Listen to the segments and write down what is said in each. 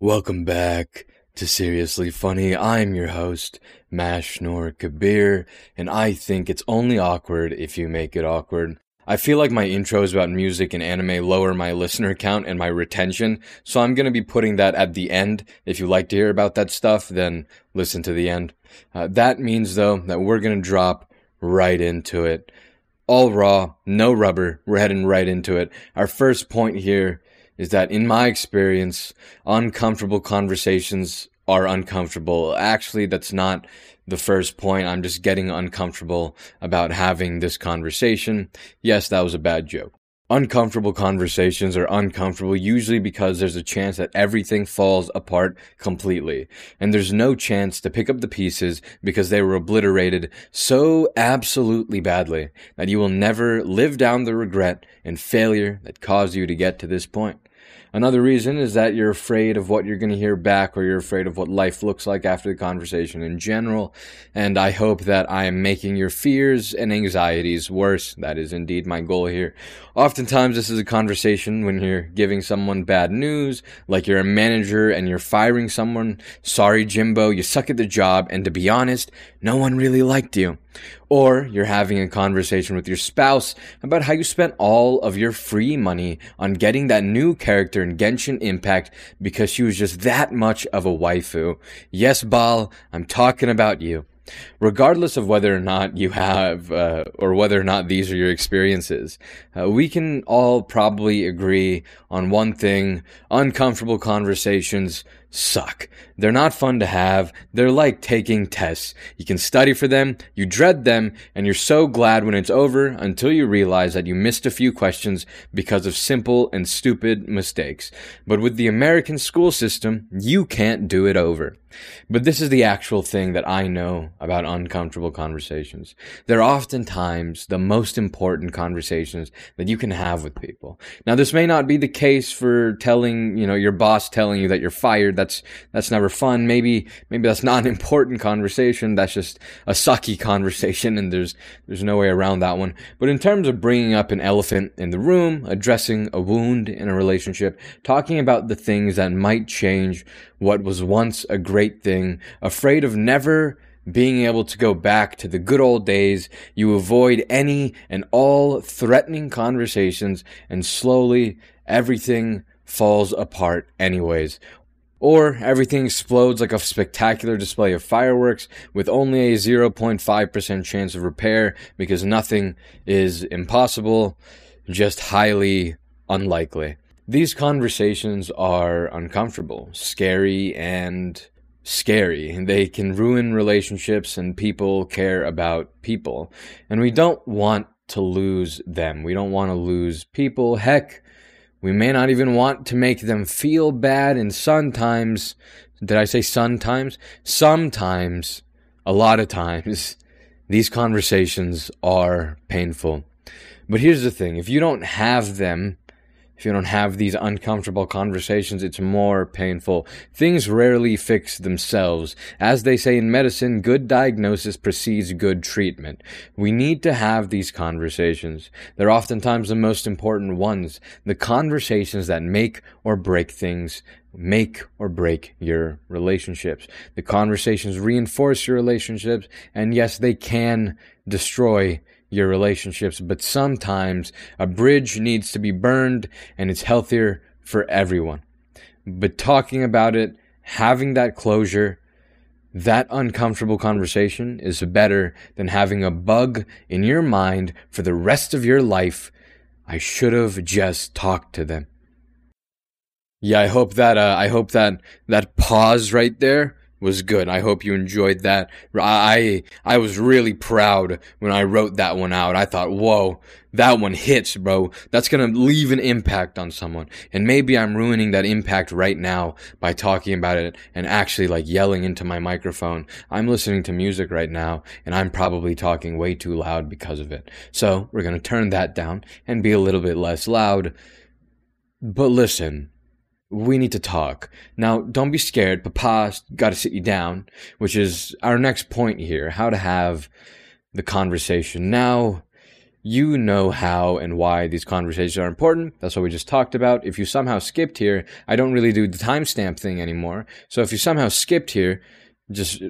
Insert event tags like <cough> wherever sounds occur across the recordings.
Welcome back to Seriously Funny. I'm your host, Mash Nor Kabir, and I think it's only awkward if you make it awkward. I feel like my intros about music and anime lower my listener count and my retention, so I'm gonna be putting that at the end. If you like to hear about that stuff, then listen to the end. Uh, that means, though, that we're gonna drop right into it. All raw, no rubber, we're heading right into it. Our first point here is that in my experience, uncomfortable conversations are uncomfortable. Actually, that's not the first point. I'm just getting uncomfortable about having this conversation. Yes, that was a bad joke. Uncomfortable conversations are uncomfortable usually because there's a chance that everything falls apart completely. And there's no chance to pick up the pieces because they were obliterated so absolutely badly that you will never live down the regret and failure that caused you to get to this point. Another reason is that you're afraid of what you're going to hear back or you're afraid of what life looks like after the conversation in general. And I hope that I am making your fears and anxieties worse. That is indeed my goal here. Oftentimes, this is a conversation when you're giving someone bad news, like you're a manager and you're firing someone. Sorry, Jimbo, you suck at the job. And to be honest, no one really liked you. Or you're having a conversation with your spouse about how you spent all of your free money on getting that new character in Genshin Impact because she was just that much of a waifu. Yes, Baal, I'm talking about you. Regardless of whether or not you have, uh, or whether or not these are your experiences, uh, we can all probably agree on one thing uncomfortable conversations suck. They're not fun to have. They're like taking tests. You can study for them, you dread them, and you're so glad when it's over until you realize that you missed a few questions because of simple and stupid mistakes. But with the American school system, you can't do it over. But this is the actual thing that I know about uncomfortable conversations. They're oftentimes the most important conversations that you can have with people. Now, this may not be the case for telling, you know, your boss telling you that you're fired. That's, that's never fun. Maybe, maybe that's not an important conversation. That's just a sucky <laughs> conversation and there's, there's no way around that one. But in terms of bringing up an elephant in the room, addressing a wound in a relationship, talking about the things that might change what was once a great thing, afraid of never being able to go back to the good old days, you avoid any and all threatening conversations, and slowly everything falls apart anyways. Or everything explodes like a spectacular display of fireworks with only a 0.5% chance of repair because nothing is impossible, just highly unlikely. These conversations are uncomfortable, scary, and scary. They can ruin relationships, and people care about people. And we don't want to lose them. We don't want to lose people. Heck, we may not even want to make them feel bad. And sometimes, did I say sometimes? Sometimes, a lot of times, <laughs> these conversations are painful. But here's the thing if you don't have them, if you don't have these uncomfortable conversations, it's more painful. Things rarely fix themselves. As they say in medicine, good diagnosis precedes good treatment. We need to have these conversations. They're oftentimes the most important ones. The conversations that make or break things make or break your relationships. The conversations reinforce your relationships, and yes, they can destroy your relationships, but sometimes a bridge needs to be burned and it's healthier for everyone. But talking about it, having that closure, that uncomfortable conversation is better than having a bug in your mind for the rest of your life. I should have just talked to them. Yeah, I hope that uh, I hope that that pause right there was good. I hope you enjoyed that. I I was really proud when I wrote that one out. I thought, "Whoa, that one hits, bro. That's going to leave an impact on someone." And maybe I'm ruining that impact right now by talking about it and actually like yelling into my microphone. I'm listening to music right now and I'm probably talking way too loud because of it. So, we're going to turn that down and be a little bit less loud. But listen, we need to talk. Now, don't be scared. Papa's got to sit you down, which is our next point here how to have the conversation. Now, you know how and why these conversations are important. That's what we just talked about. If you somehow skipped here, I don't really do the timestamp thing anymore. So if you somehow skipped here, just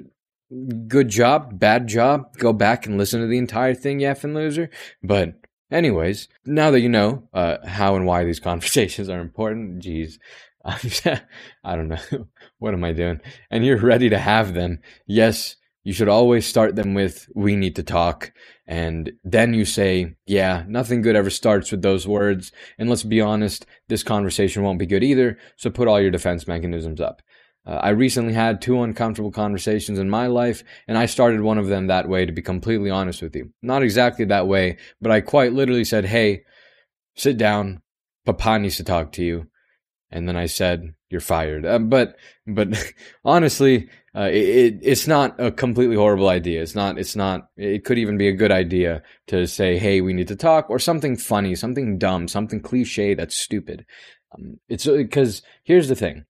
good job, bad job. Go back and listen to the entire thing, you effing loser. But anyways, now that you know uh, how and why these <laughs> conversations are important, geez, <laughs> I don't know. <laughs> what am I doing? And you're ready to have them. Yes, you should always start them with, we need to talk. And then you say, yeah, nothing good ever starts with those words. And let's be honest, this conversation won't be good either. So put all your defense mechanisms up. Uh, I recently had two uncomfortable conversations in my life, and I started one of them that way to be completely honest with you. Not exactly that way, but I quite literally said, Hey, sit down. Papa needs to talk to you. And then I said, You're fired. Uh, but, but <laughs> honestly, uh, it, it's not a completely horrible idea. It's not, it's not, it could even be a good idea to say, Hey, we need to talk or something funny, something dumb, something cliche that's stupid. Um, it's because uh, here's the thing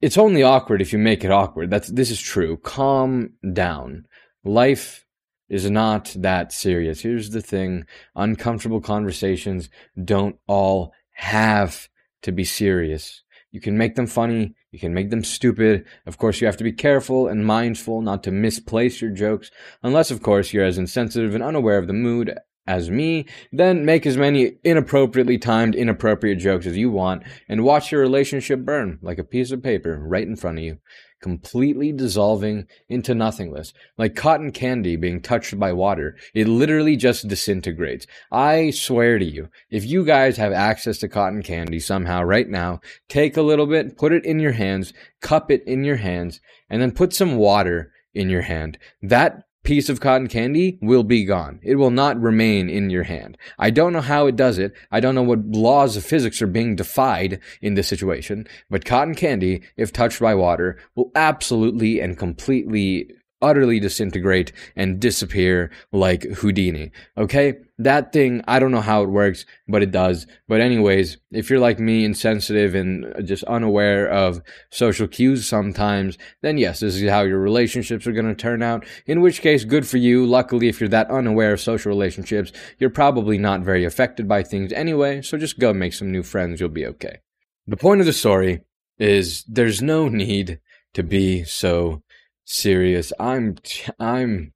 it's only awkward if you make it awkward. That's this is true. Calm down. Life is not that serious. Here's the thing. Uncomfortable conversations don't all have to be serious. You can make them funny. You can make them stupid. Of course, you have to be careful and mindful not to misplace your jokes, unless, of course, you're as insensitive and unaware of the mood as me, then make as many inappropriately timed, inappropriate jokes as you want and watch your relationship burn like a piece of paper right in front of you, completely dissolving into nothingness, like cotton candy being touched by water. It literally just disintegrates. I swear to you, if you guys have access to cotton candy somehow right now, take a little bit, put it in your hands, cup it in your hands, and then put some water in your hand. That piece of cotton candy will be gone. It will not remain in your hand. I don't know how it does it. I don't know what laws of physics are being defied in this situation, but cotton candy, if touched by water, will absolutely and completely utterly disintegrate and disappear like Houdini. Okay? That thing, I don't know how it works, but it does. But anyways, if you're like me, insensitive and just unaware of social cues sometimes, then yes, this is how your relationships are going to turn out. In which case, good for you. Luckily, if you're that unaware of social relationships, you're probably not very affected by things anyway, so just go make some new friends. You'll be okay. The point of the story is there's no need to be so serious. I'm I'm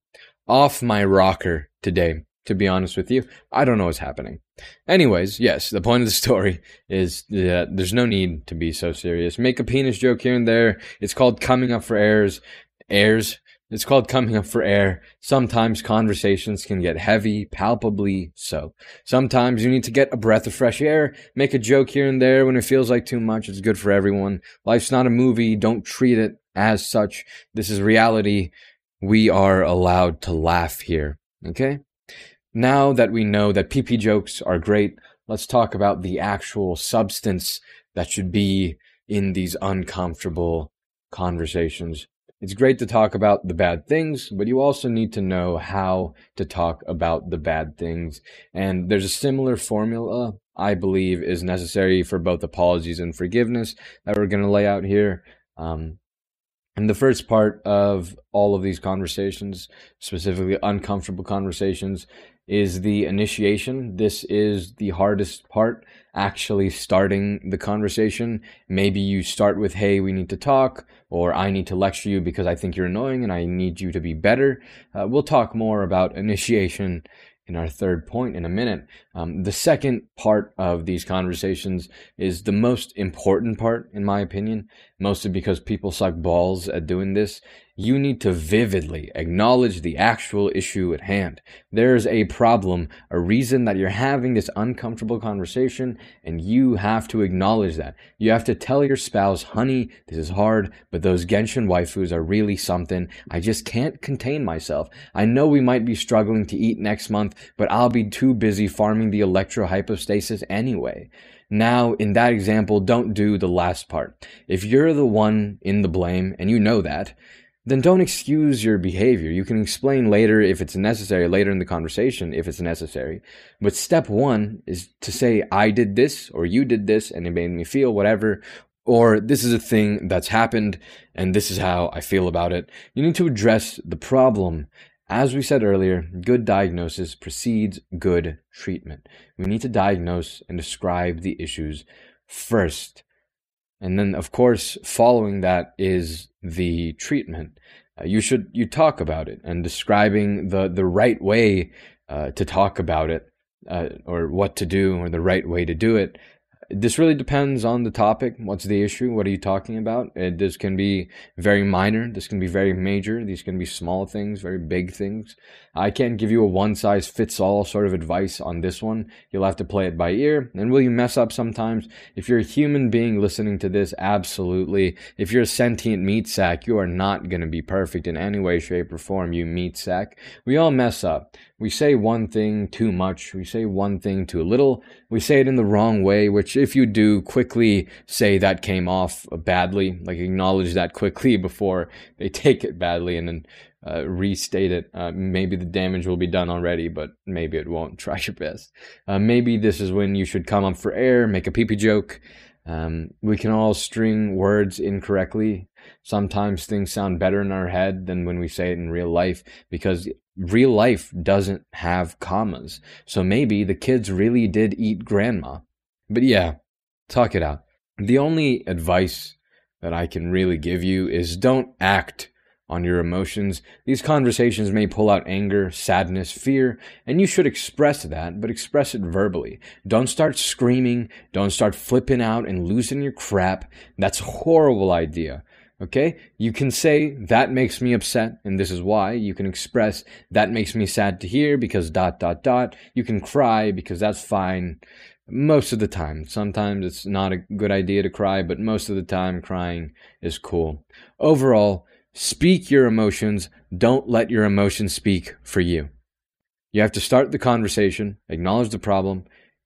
off my rocker today, to be honest with you. I don't know what's happening. Anyways, yes, the point of the <laughs> story is that there's no need to be so serious. Make a penis joke here and there. It's called coming up for airs. Airs. It's called coming up for air. Sometimes conversations can get heavy, palpably so. Sometimes you need to get a breath of fresh air, make a joke here and there when it feels like too much. It's good for everyone. Life's not a movie. Don't treat it as such. This is reality. We are allowed to laugh here. Okay? Now that we know that PP jokes are great, let's talk about the actual substance that should be in these uncomfortable conversations. It's great to talk about the bad things, but you also need to know how to talk about the bad things. And there's a similar formula I believe is necessary for both apologies and forgiveness that we're going to lay out here. Um, and the first part of all of these conversations, specifically uncomfortable conversations, is the initiation. This is the hardest part, actually starting the conversation. Maybe you start with, hey, we need to talk, or I need to lecture you because I think you're annoying and I need you to be better. Uh, we'll talk more about initiation in our third point in a minute. Um, the second part of these conversations is the most important part, in my opinion, mostly because people suck balls at doing this you need to vividly acknowledge the actual issue at hand. There's a problem, a reason that you're having this uncomfortable conversation, and you have to acknowledge that. You have to tell your spouse, honey, this is hard, but those Genshin waifus are really something. I just can't contain myself. I know we might be struggling to eat next month, but I'll be too busy farming the electrohypostasis anyway. Now, in that example, don't do the last part. If you're the one in the blame, and you know that, then don't excuse your behavior. You can explain later if it's necessary, later in the conversation if it's necessary. But step one is to say, I did this or you did this and it made me feel whatever, or this is a thing that's happened and this is how I feel about it. You need to address the problem As we said earlier, good diagnosis precedes good treatment. We need to diagnose and describe the issues first. And then, of course, following that is the treatment. Uh, you should you talk about it and describing the the right way uh, to talk about it uh, or what to do or the right way to do it this really depends on the topic. What's the issue? What are you talking about? It, this can be very minor. This can be very major. These can be small things, very big things. I can't give you a one size fits all sort of advice on this one. You'll have to play it by ear. And will you mess up sometimes? If you're a human being listening to this, absolutely. If you're a sentient meat sack, you are not going to be perfect in any way, shape, or form, you meat sack. We all mess up. We say one thing too much. We say one thing too little. We say it in the wrong way, which if you do, quickly say that came off badly. Like acknowledge that quickly before they <laughs> take it badly and then uh, restate it. Uh, maybe the damage will be done already, but maybe it won't. <laughs> Try your best. Uh, maybe this is when you should come up for air, make a pee pee joke. Um, we can all string words incorrectly. Sometimes things sound better in our head than when we say it in real life because real life doesn't have commas. So maybe the kids really did eat grandma. But yeah, talk it out. The only advice that I can really give you is don't act on your emotions. These conversations may pull out anger, sadness, fear, and you should express that, but express it verbally. Don't start screaming. Don't start flipping out and losing your crap. That's a horrible idea. Okay? You can say, that makes me upset, and this is why. You can express, that makes me sad to hear because dot, dot, dot. You can cry because that's fine most of the time. Sometimes it's not a good idea to cry, but most of the time, crying is cool. Overall, speak your emotions. Don't let your emotions speak for you. You have to start the conversation, acknowledge the problem,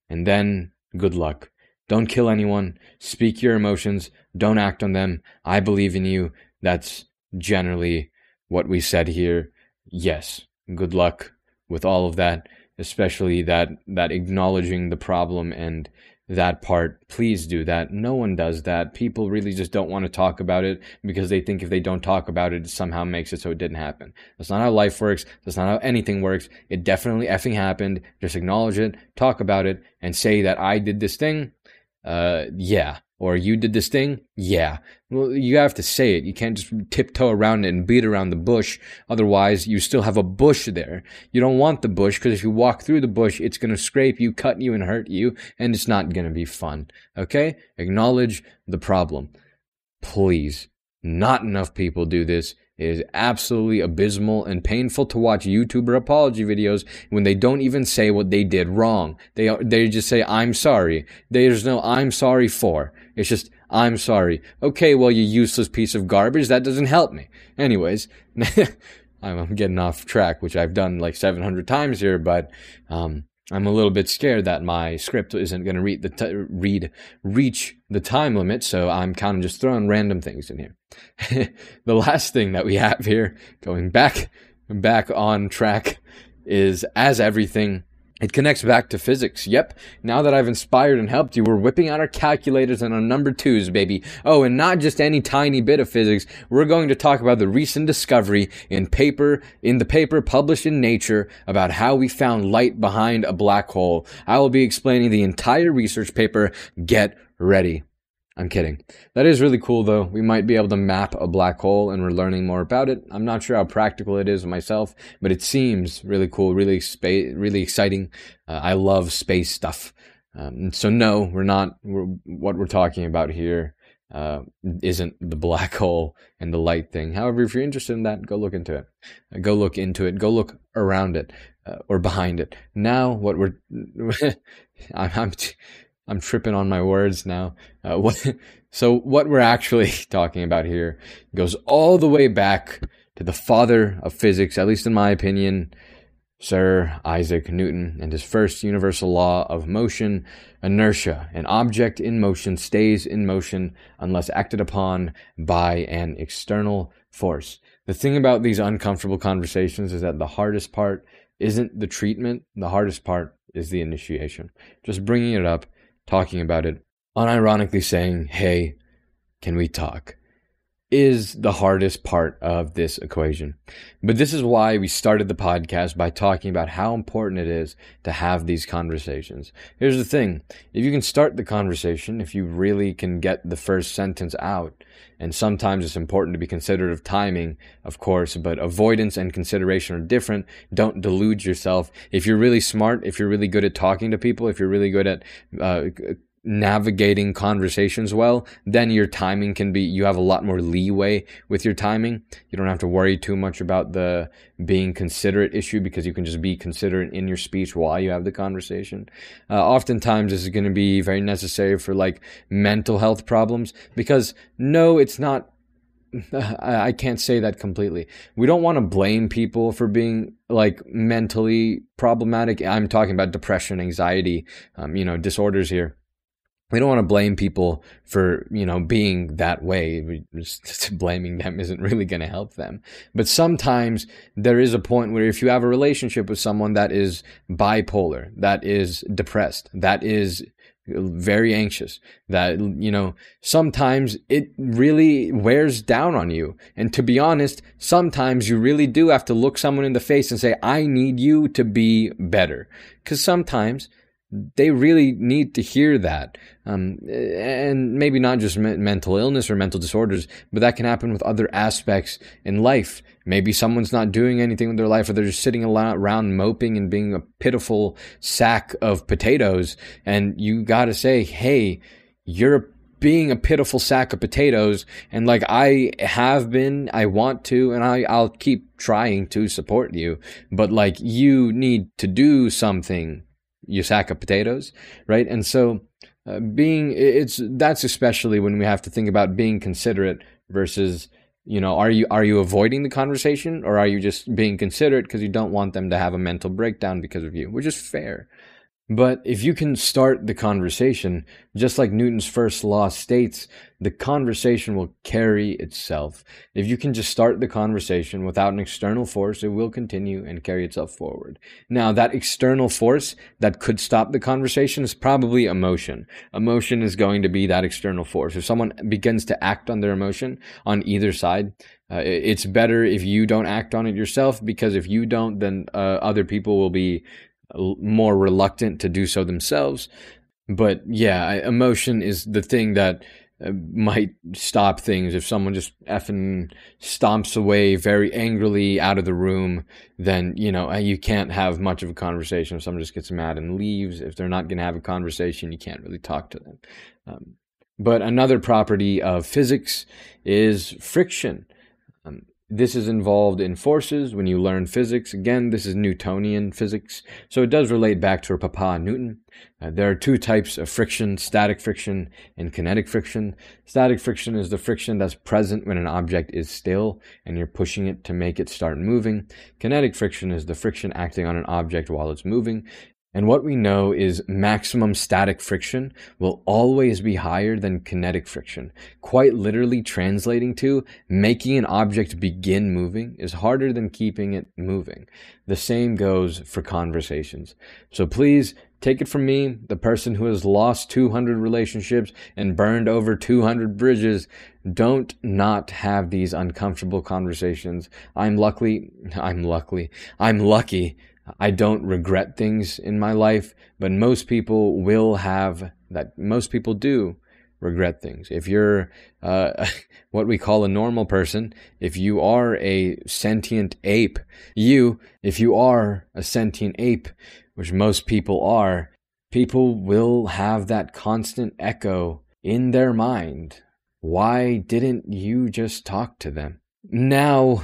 and then good luck. Don't kill anyone. Speak your emotions. Don't act on them. I believe in you. That's generally what we said here. Yes, good luck with all of that, especially that, that acknowledging the problem and that part. Please do that. No one does that. People really just don't want to talk about it because they think if they don't talk about it, it somehow makes it so it didn't happen. That's not how life works. That's not how anything works. It definitely effing happened. Just acknowledge it, talk about it, and say that I did this thing uh, yeah. Or you did this thing? Yeah. Well, you have to say it. You can't just tiptoe around it and beat around the bush. Otherwise, you still have a bush there. You don't want the bush because if you walk through the bush, it's going to scrape you, cut you, and hurt you, and it's not going to be fun. Okay? Acknowledge the problem. Please. Not enough people do this. It is absolutely abysmal and painful to watch YouTuber apology videos when they don't even say what they did wrong. They they just say I'm sorry. There's no I'm sorry for. It's just I'm sorry. Okay, well you useless piece of garbage. That doesn't help me. Anyways, <laughs> I'm getting off track, which I've done like 700 times here, but um, I'm a little bit scared that my script isn't going to read the t- read reach the time limit, so I'm kind of just throwing random things in here. <laughs> the last thing that we have here, going back back on track, is as everything it connects back to physics. Yep. Now that I've inspired and helped you, we're whipping out our calculators and our number twos, baby. Oh, and not just any tiny bit of physics. We're going to talk about the recent discovery in paper, in the paper published in Nature about how we found light behind a black hole. I will be explaining the entire research paper. Get ready. I'm kidding. That is really cool though. We might be able to map a black hole and we're learning more about it. I'm not sure how practical it is myself, but it seems really cool, really space, really exciting. Uh, I love space stuff. Um, so no, we're not, we're, what we're talking about here uh, isn't the black <laughs> hole and the light thing. However, if you're interested in that, go look into it. Uh, go look into it. Go look around it uh, or behind it. Now, what we're, <laughs> I'm, I'm t- I'm tripping on my words now. Uh, what, <laughs> so what we're actually <laughs> talking about here goes all the way back to the father of physics, at least in my opinion, Sir Isaac Newton, and his first universal law of motion, inertia. An object in motion stays in motion unless acted upon by an external force. The thing about these uncomfortable conversations is that the hardest part isn't the treatment, the hardest part is the initiation. Just bringing it up talking about it, unironically saying, Hey, can we talk? Is the hardest part of this equation. But this is why we started the podcast by talking about how important it is to have these conversations. Here's the thing. If you can start the conversation, if you really can get the first sentence out, and sometimes it's important to be considerate of timing, of course, but avoidance and consideration are different. Don't delude yourself. If you're really smart, if you're really good at talking to people, if you're really good at uh, navigating conversations well, then your timing can be, you have a lot more leeway with your timing. You don't have to worry too much about the being considerate issue because you can just be considerate in your speech while you have the conversation. Uh, oftentimes this is going to be very necessary for like mental health problems because no, it's not <laughs> I can't say that completely. We don't want to blame people for being like mentally problematic. I'm talking about depression, anxiety, um, you know, disorders here we don't want to blame people for you know being that way. <laughs> Just blaming them isn't really going to help them. But sometimes there is a point where if you have a relationship with someone that is bipolar that is depressed that is uh, very anxious that you know sometimes it really wears down on you. And to be honest sometimes you really do have to look someone in the face and say i need you to be better. Cuz sometimes they really need to hear that. Um, and maybe not just me- mental illness or mental disorders, but that can happen with other aspects in life. Maybe someone's not doing anything with their life or they're just sitting around moping and being a pitiful sack of potatoes. And you gotta say, hey, you're being a pitiful sack of potatoes and like I have been, I want to, and I, I'll keep trying to support you, but like you need to do something you sack of potatoes, right? And so uh, being it's that's especially when we have to think about being considerate versus you know are you are you avoiding the conversation or are you just being considerate because you don't want them to have a mental breakdown because of you which is fair but if you can start the conversation, just like Newton's first law states, the conversation will carry itself. If you can just start the conversation without an external force, it will continue and carry itself forward. Now, that external force that could stop the conversation is probably emotion. Emotion is going to be that external force. If someone begins to act on their emotion on either side, uh, it's better if you don't act on it yourself because if you don't, then uh, other people will be more reluctant to do so themselves. But yeah, emotion is the thing that uh, might stop things. If someone just effing stomps away very angrily out of the room, then, you know, you can't have much of a conversation. If someone just gets mad and leaves, if they're not going to have a conversation, you can't really talk to them. Um, but another property of physics is friction. This is involved in forces when you learn physics. Again, this is Newtonian physics, so it does relate back to Papa Newton. Uh, there are two types of friction static friction and kinetic friction. Static friction is the friction that's present when an object is still and you're pushing it to make it start moving. Kinetic friction is the friction acting on an object while it's moving. And what we know is maximum static friction will always be higher than kinetic friction. Quite literally translating to making an object begin moving is harder than keeping it moving. The same goes for conversations. So please take it from me, the person who has lost 200 relationships and burned over 200 bridges. Don't not have these uncomfortable conversations. I'm lucky. I'm lucky. I'm lucky I don't regret things in my life, but most people will have that. Most people do regret things. If you're uh, <laughs> what we call a normal person, if you are a sentient ape, you, if you are a sentient ape, which most people are, people will have that constant echo in their mind. Why didn't you just talk to them? Now,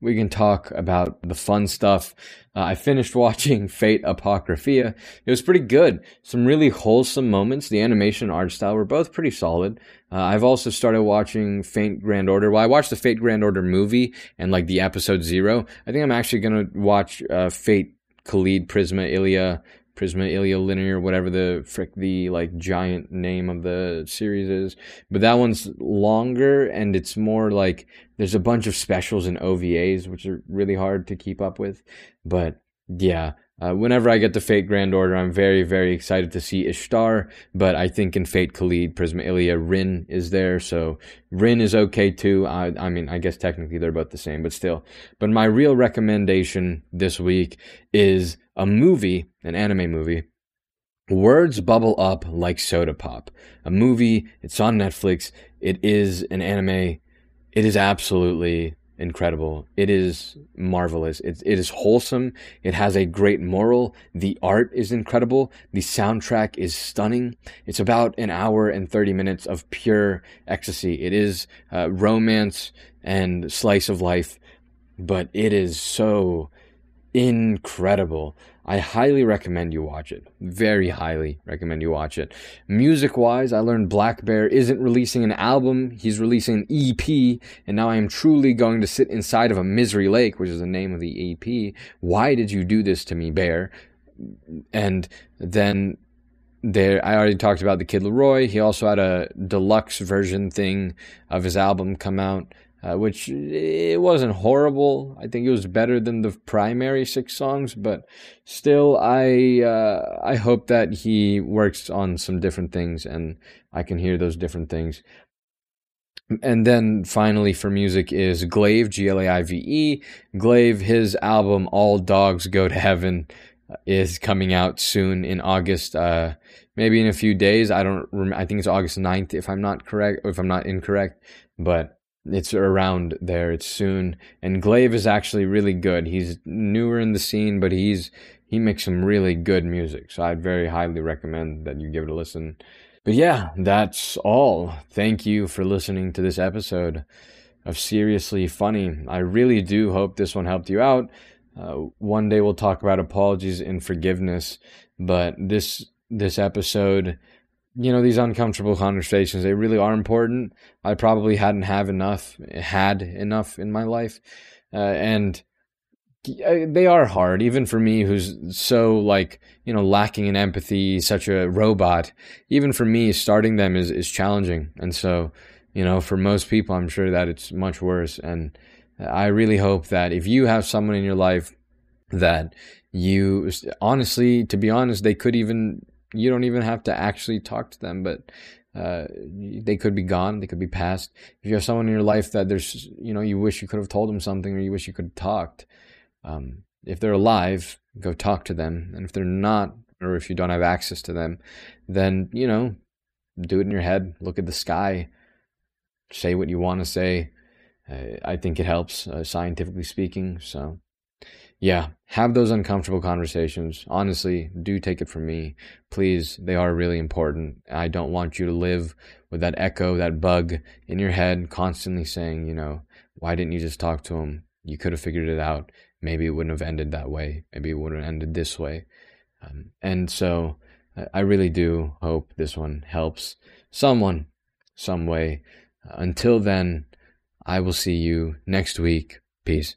we can talk about the fun stuff. Uh, I finished <laughs> watching Fate Apocrypha. It was pretty good. Some really wholesome moments. The animation art style were both pretty solid. Uh, I've also started watching Fate Grand Order. Well, I watched the Fate Grand Order movie and like the episode zero. I think I'm actually going to watch uh, Fate Kaleid Prisma Illya Prisma Illya Linear, whatever the frick the like giant name of the series is. But that one's longer and it's more like there's a bunch of specials and OVAs, which are really hard to keep up with. But yeah, Uh, whenever I get the Fate Grand Order, I'm very, very excited to see Ishtar, but I think in Fate Kaleid, Prisma Illya, Rin is there, so Rin is okay too. I, I mean, I guess technically they're both the same, but still. But my real recommendation this week is a movie, an anime movie. Words Bubble Up Like Soda Pop. A movie, it's on Netflix. It is an anime. It is absolutely incredible. It is marvelous. It, it is wholesome. It has a great moral. The art is incredible. The soundtrack is stunning. It's about an hour and 30 minutes of pure ecstasy. It is uh, romance and slice of life, but it is so incredible. I highly recommend you watch it. Very highly recommend you watch it. Music wise, I learned blackbear isn't releasing an album, he's releasing an EP, and now I am truly going to sit inside of a misery lake, which is the name of the EP. Why did you do this to me, Bear? And then there I already talked about the Kid LAROI. He also had a deluxe version thing of his album come out uh, which it wasn't horrible. I think it was better than the primary six songs, but still, I uh, I hope that he works on some different things and I can hear those different things. And then finally for music is Glaive, G L A I V E. Glaive, his album All Dogs Go to Heaven uh, is coming out soon in August. Uh, maybe in a few days. I don't. Rem- I think it's August 9th, if I'm not correct, if I'm not incorrect. But it's around there. It's soon. And Glaive is actually really good. He's newer in the scene, but he's he makes some really good music. So I'd very highly recommend that you give it a listen. But yeah, that's all. Thank you for listening to this episode of Seriously Funny. I really do hope this one helped you out. Uh, one day we'll talk about apologies and forgiveness, but this this episode you know these uncomfortable conversations they really are important. I probably hadn't have enough had enough in my life. Uh, and uh, they are hard. Even for me who's so like you know lacking in empathy such a robot even for me starting them is is challenging. And so you know for most people i'm sure that it's much worse. And i really hope that if you have someone in your life that you honestly to be honest they could even you don't even have to actually talk to them, but uh, they could be gone, they could be past. If you have someone in your life that there's, you know, you wish you could have told them something or you wish you could have talked, um, if they're alive, go talk to them. And if they're not, or if you don't have access to them, then, you know, do it in your head, look at the sky, say what you want to say. Uh, I think it helps, uh, scientifically speaking. So, yeah, have those uncomfortable conversations. Honestly, do take it from me. Please, they are really important. I don't want you to live with that echo, that bug in your head, constantly saying, you know, why didn't you just talk to him? You could have figured it out. Maybe it wouldn't have ended that way. Maybe it would have ended this way. Um, and so I really do hope this one helps someone, some way. until then, I will see you next week. Peace.